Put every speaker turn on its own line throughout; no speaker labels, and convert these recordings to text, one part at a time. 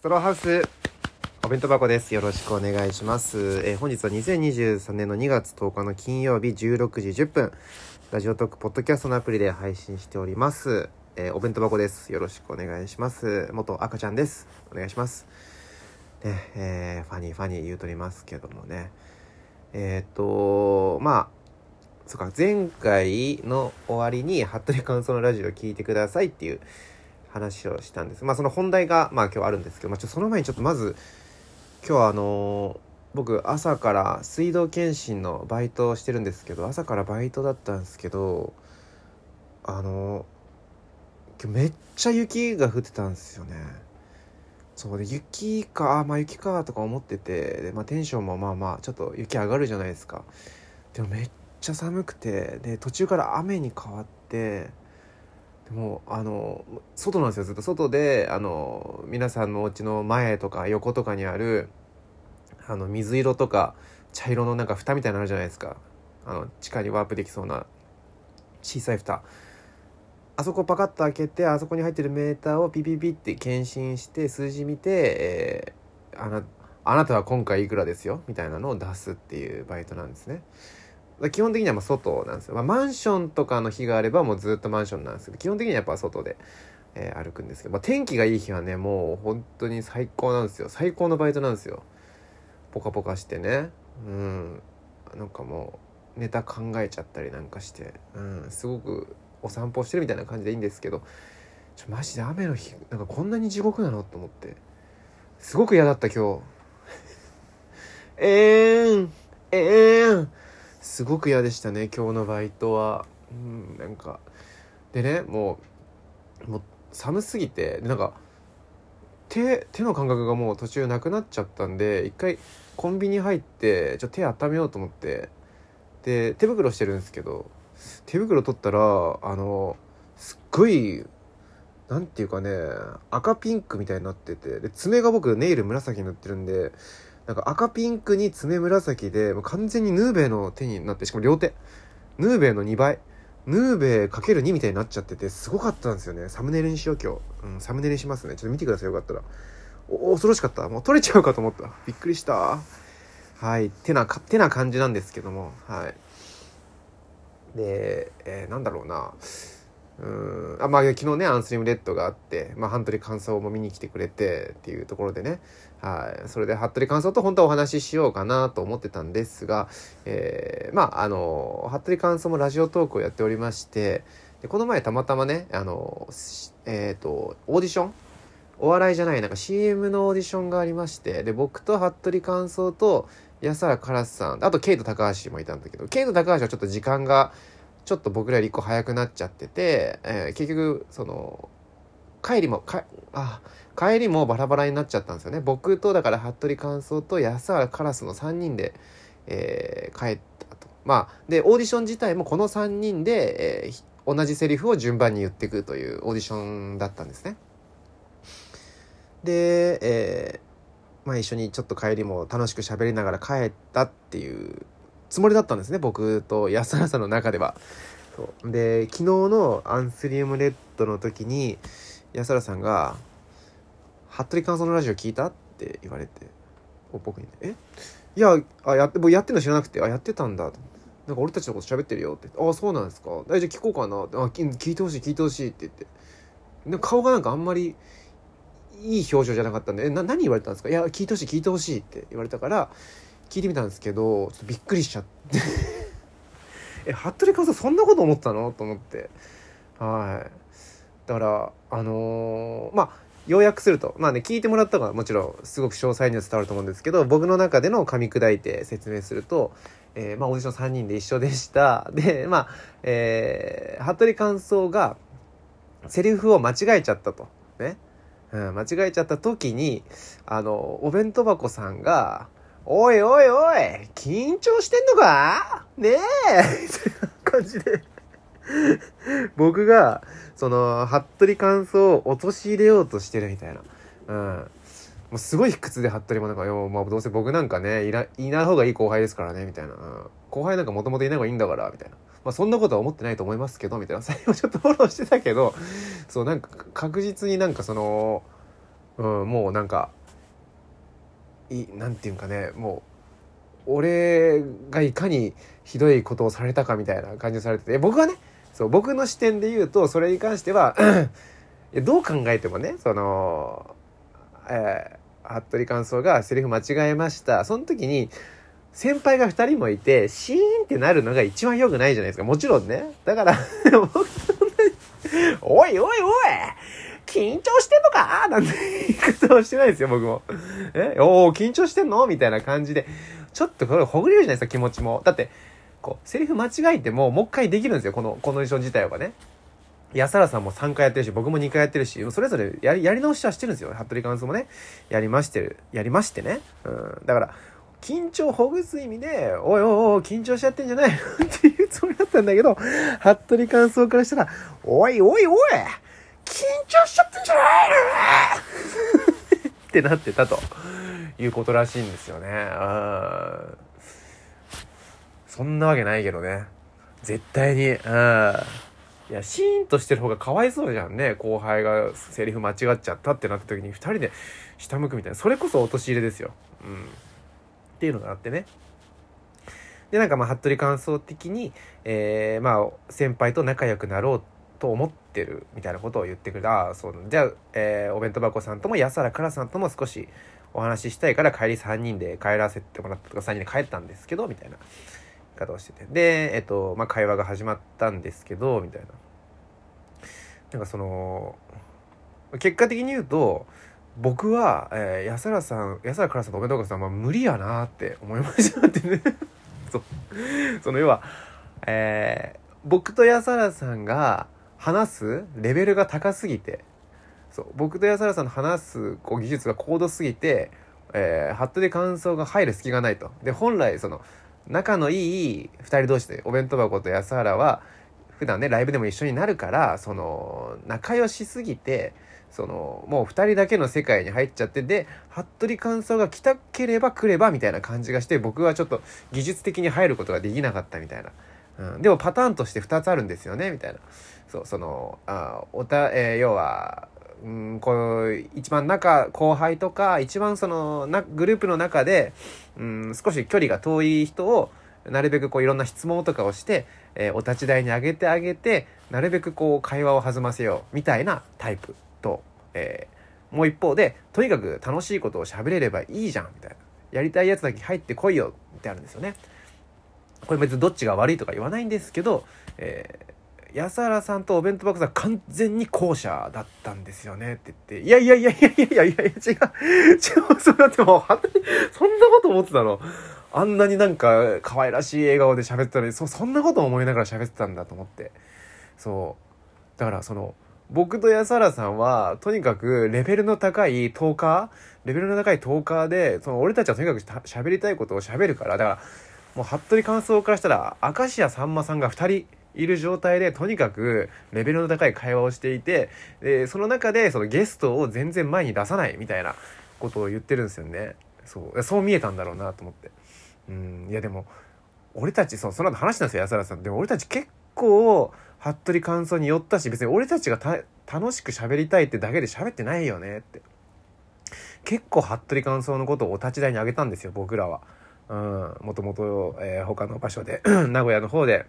ストローハウスお弁当箱です。よろしくお願いします。えー本日は2023年の2月10日の金曜日16時10分、ラジオトークポッドキャストのアプリで配信しております。えーお弁当箱です。よろしくお願いします。元赤ちゃんです。お願いします。ね、えーファニーファニー言うとりますけどもね。えーっと、まあ、そうか、前回の終わりに、服部感想のラジオを聞いてくださいっていう話をしたんです。まあ、その本題が、まあ今日あるんですけど、まあ、ちょその前にちょっとまず、今日はあのー僕朝から水道検診のバイトをしてるんですけど朝からバイトだったんですけどあのー今日めっちゃ雪が降ってたんですよねそうで雪かあまあ雪かとか思っててで、まあ、テンションもまあまあちょっと雪上がるじゃないですかでもめっちゃ寒くてで途中から雨に変わってでもあの外なんですよ。ずっと。外であの皆さんのお家の前とか横とかにあるあの水色とか茶色のなんか蓋みたいなのあるじゃないですか。あの地下にワープできそうな小さい蓋。あそこパカッと開けてあそこに入ってるメーターをピピピって検診して数字見て、えーあなあなたは今回いくらですよ？みたいなのを出すっていうバイトなんですね。基本的にはまあ外なんですよ、まあ、マンションとかの日があればもうずっとマンションなんですけど基本的にはやっぱ外で、えー歩くんですけど、まあ、天気がいい日はねもう本当に最高なんですよ。最高のバイトなんですよ。ポカポカしてね。うん。なんかもうネタ考えちゃったりなんかして、うん、すごくお散歩してるみたいな感じでいいんですけどちょマジで雨の日なんかこんなに地獄なのと思って。すごく嫌だった今日。えーん。えーん。すごく嫌でしたね今日のバイトは。うんなんか。でねもうもう寒すぎてでなんか手手の感覚がもう途中なくなっちゃったんで一回コンビニ入ってちょっと手温めようと思って。で手袋してるんですけど手袋取ったらあのすっごいなんていうかね赤ピンクみたいになっててで爪が僕ネイル紫塗ってるんでなんか赤ピンクに爪紫でもう完全にヌーベイの手になってしかも両手。ヌーベイの2倍。ヌーベイかける2みたいになっちゃっててすごかったんですよね。サムネイルにしよう今日、うん、サムネイルにしますね。ちょっと見てくださいよかったら。お恐ろしかった。もう取れちゃうかと思った。びっくりした。はい。てなてな感じなんですけども。はい。で、えーなんだろうな。うん。あまあ昨日ねアンスリムレッドがあって、まあ、ハントリー感想も見に来てくれてっていうところでね。はい。それで服部感想と本当はお話ししようかなと思ってたんですが、えーまああの服部感想もラジオトークをやっておりましてでこの前たまたまねあのえっ、とオーディション？お笑いじゃないなんか CM のオーディションがありましてで僕と服部感想と安原カラスさんあとケイト高橋もいたんだけどケイト高橋はちょっと時間がちょっと僕らより1個早くなっちゃってて、えー結局その帰りもかあ帰りもバラバラになっちゃったんですよね。僕とだから服部感想と安原カラスの3人で、えー帰ったと。まあでオーディション自体もこの3人で、えー同じセリフを順番に言っていくというオーディションだったんですね。で、えーまあ一緒にちょっと帰りも楽しく喋りながら帰ったっていうつもりだったんですね僕と安原さんの中では。そう。で昨日のアンスリウムレッドの時に安原さんが「服部感想のラジオ聞いた?」って言われて僕にね「え？いやあやって僕やってんの知らなくてあやってたんだ」となんか俺たちのこと喋ってるよって。ああそうなんですか。えじゃあ聞こうかなって。あ聞いてほしい聞いてほしいって言って。で顔がなんかあんまりいい表情じゃなかったんで「えな何言われたんですか?」いや聞いてほしい聞いてほしいって言われたから聞いてみたんですけどちょっとびっくりしちゃって。え服部和夫そんなこと思ったの？と思って。はい。だからあのーまあ要約すると。まあね聞いてもらったのはもちろんすごく詳細には伝わると思うんですけど僕の中での噛み砕いて説明すると、えーまあオーディション3人で一緒でした。でまあえー、服部感想がセリフを間違えちゃったと。ね。うん、間違えちゃった時に、あの、お弁当箱さんが、おいおいおい緊張してんのか？ねえ みたいな感じで、僕が、その、服部感想を陥れようとしてるみたいな。うん。もうすごい卑屈で服部もなんか、よまあどうせ僕なんかね、いら、いない方がいい後輩ですからね、みたいな。うん後輩なんかもともといない方がいいんだから、みたいな。まあそんなことは思ってないと思いますけど、みたいな。最後ちょっとフォローしてたけど、そうなんか確実になんかそのうん、もうなんかいなんていうかねもう俺がいかにひどいことをされたかみたいな感じをされてて僕はねそう僕の視点で言うとそれに関しては どう考えてもねその、えー、服部感想がセリフ間違えました。その時に先輩が2人もいてシーンってなるのが一番良くないじゃないですか。もちろんね。だから おいおいおい緊張してんのか？なんて言い方をしてないですよ、僕も。え？おお緊張してんの？みたいな感じで。ちょっとこれほぐれるじゃないですか、気持ちも。だって、こう、セリフ間違えても、もう一回できるんですよ、この、この衣装自体はね。安原さんも3回やってるし、僕も2回やってるし、それぞれやり、やり直しはしてるんですよ。服部監督もね。やりましてる、やりましてね。うん。だから、緊張ほぐす意味で、おいおいおい、緊張しちゃってんじゃないの？っていうつもりだったんだけど、服部感想からしたら、おいおいおい張しちゃってんじゃないの？ってなってたということらしいんですよね。うんそんなわけないけどね。絶対に。うんいや、シーンとしてる方がかわいそうじゃんね。後輩がセリフ間違っちゃったってなった時に2人で下向くみたいな。それこそ陥れですよ。うん。っていうのがあってね。で、なんかまあ、服部感想的に、えー、まあ、先輩と仲良くなろうっと思ってるみたいなことを言ってくれたそうじゃあ、えー、お弁当箱さんとも安原からさんとも少しお話ししたいから帰り3人で帰らせてもらったとか3人で帰ったんですけどみたいな言い方をしてて。でえっとまあ会話が始まったんですけどみたいな。なんかその結果的に言うと僕は、えー、安原さん安原からさんとお弁当箱さんは無理やなって思いましたってね。そその要はえー、僕と安原さんが話すレベルが高すぎて。そう。僕と安原さんの話すこう技術が高度すぎて、えー、ハットで感想が入る隙がないと。で本来その仲のいい2人同士でお弁当箱と安原は普段ねライブでも一緒になるからその仲良しすぎてそのもう2人だけの世界に入っちゃってで服部感想が来たければ来ればみたいな感じがして僕はちょっと技術的に入ることができなかったみたいな、うん、でもパターンとして2つあるんですよねみたいな。そうそのあおた、えー、要はうんこう一番仲後輩とか一番そのなグループの中でうん少し距離が遠い人をなるべくこういろんな質問とかをして、えー、お立ち台に上げてあげてなるべくこう会話を弾ませようみたいなタイプと、えー、もう一方でとにかく楽しいことを喋れればいいじゃんみたいなやりたいやつだけ入ってこいよってあるんですよね。これ別にどっちが悪いとか言わないんですけど、えー安原さんとお弁当箱さん完全に後者だったんですよねって言って、いやいやいやいやいやいやいや違う、違う、そうだってもう、本当に、そんなこと思ってたの？あんなになんか可愛らしい笑顔で喋ってたのに、そ、そんなこと思いながら喋ってたんだと思って。そう。だからその、僕と安原さんは、とにかくレベルの高いトーカー、レベルの高いトーカーで、その俺たちはとにかく喋りたいことを喋るから、だから、もう服部感想からしたら、明石家さんまさんが2人、いる状態でとにかくレベルの高い会話をしていてでその中でそのゲストを全然前に出さないみたいなことを言ってるんですよね。そう。そう見えたんだろうなと思って。うん。いやでも俺たちそうその後話したんですよ安原さん。でも俺たち結構服部感想に寄ったし別に俺たちが楽しく喋りたいってだけで喋ってないよねって。結構服部感想のことをお立ち台にあげたんですよ僕らは。うん、もともと、えー、他の場所で 名古屋の方で。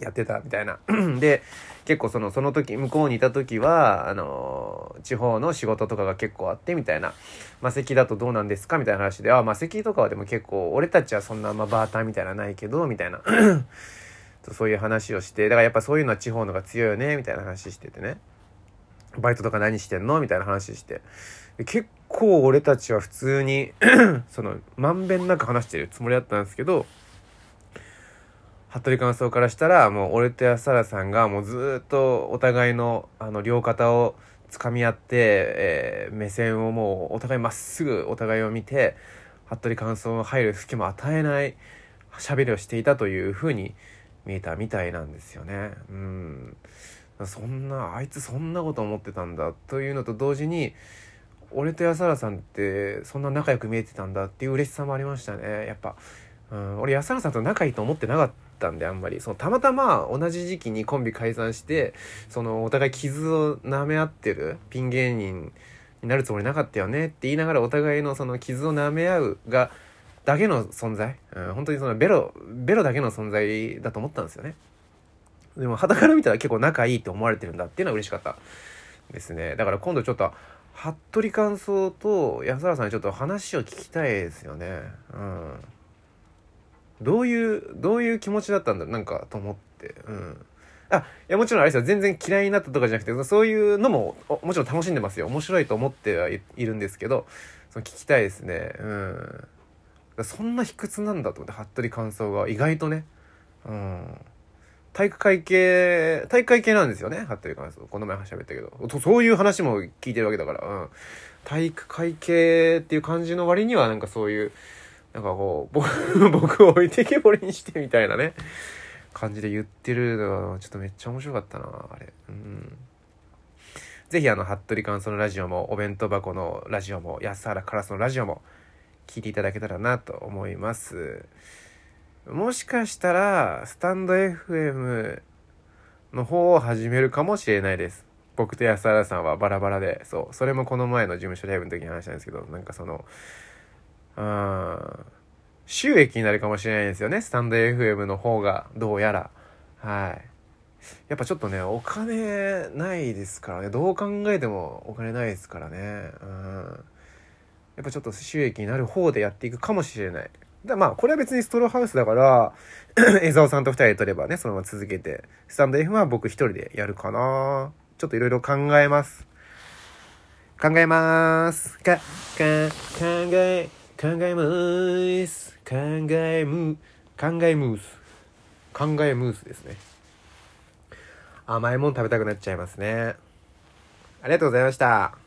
やってたみたいな。で、結構その、その時、向こうにいた時は、あの地方の仕事とかが結構あってみたいな、魔石だとどうなんですかみたいな話で、あ、魔石とかはでも結構、俺たちはそんな、まあ、バーターみたいなないけど、みたいな。そういう話をして、だからやっぱそういうのは地方のが強いよね、みたいな話しててね。バイトとか何してんのみたいな話して。結構俺たちは普通に その、まんべんなく話してるつもりだったんですけど、服部感想からしたらもう俺と安原さんがもうずっとお互いのあの両肩を掴み合って、えー、目線をもうお互いまっすぐお互いを見て服部感想の入る隙も与えない喋りをしていたというふうに見えたみたいなんですよね。うん。そんなあいつそんなこと思ってたんだというのと同時に俺と安原さんってそんな仲良く見えてたんだっていう嬉しさもありましたね。やっぱ、うん、俺安原さんと仲いいと思ってなかった。ったんであんまり。そのたまたま同じ時期にコンビ解散してそのお互い傷を舐め合ってるピン芸人になるつもりなかったよねって言いながらお互いのその傷を舐め合うがだけの存在、うん、本当にそのベロベロだけの存在だと思ったんですよね。でも肌から見たら結構仲いいって思われてるんだっていうのは嬉しかったですね。だから今度ちょっと服部感想と安原さんにちょっと話を聞きたいですよね。うん。どういうどういう気持ちだったんだなんかと思って。うん。あいやもちろんあれですよ。全然嫌いになったとかじゃなくてそういうのももちろん楽しんでますよ。面白いと思ってはいるんですけどその聞きたいですね。うん。そんな卑屈なんだと思って服部感想が意外とね。うん。体育会系体育会系なんですよね服部感想この前喋ったけど。そういう話も聞いてるわけだから、うん、体育会系っていう感じの割にはなんかそういうなんかこう 僕を置いてけぼりにしてみたいなね感じで言ってるのはちょっとめっちゃ面白かったなあれ。うん。ぜひあの服部感想のラジオもお弁当箱のラジオも安原カラスのラジオも聞いていただけたらなと思います。もしかしたらスタンド FM の方を始めるかもしれないです。僕と安原さんはバラバラでそう。それもこの前の事務所ライブの時に話したんですけどなんかそのうん収益になるかもしれないですよね。スタンド FM の方が、どうやら。はい。やっぱちょっとね、お金ないですからね。どう考えてもお金ないですからね。うん。やっぱちょっと収益になる方でやっていくかもしれない。だまあ、これは別にストローハウスだから、江沢さんと二人で撮ればね、そのまま続けて。スタンド F は僕一人でやるかな。ちょっといろいろ考えます。考えます。か、か、考え、考えます。考えむ考えムース。考えムースですね。甘いもん食べたくなっちゃいますね。ありがとうございました。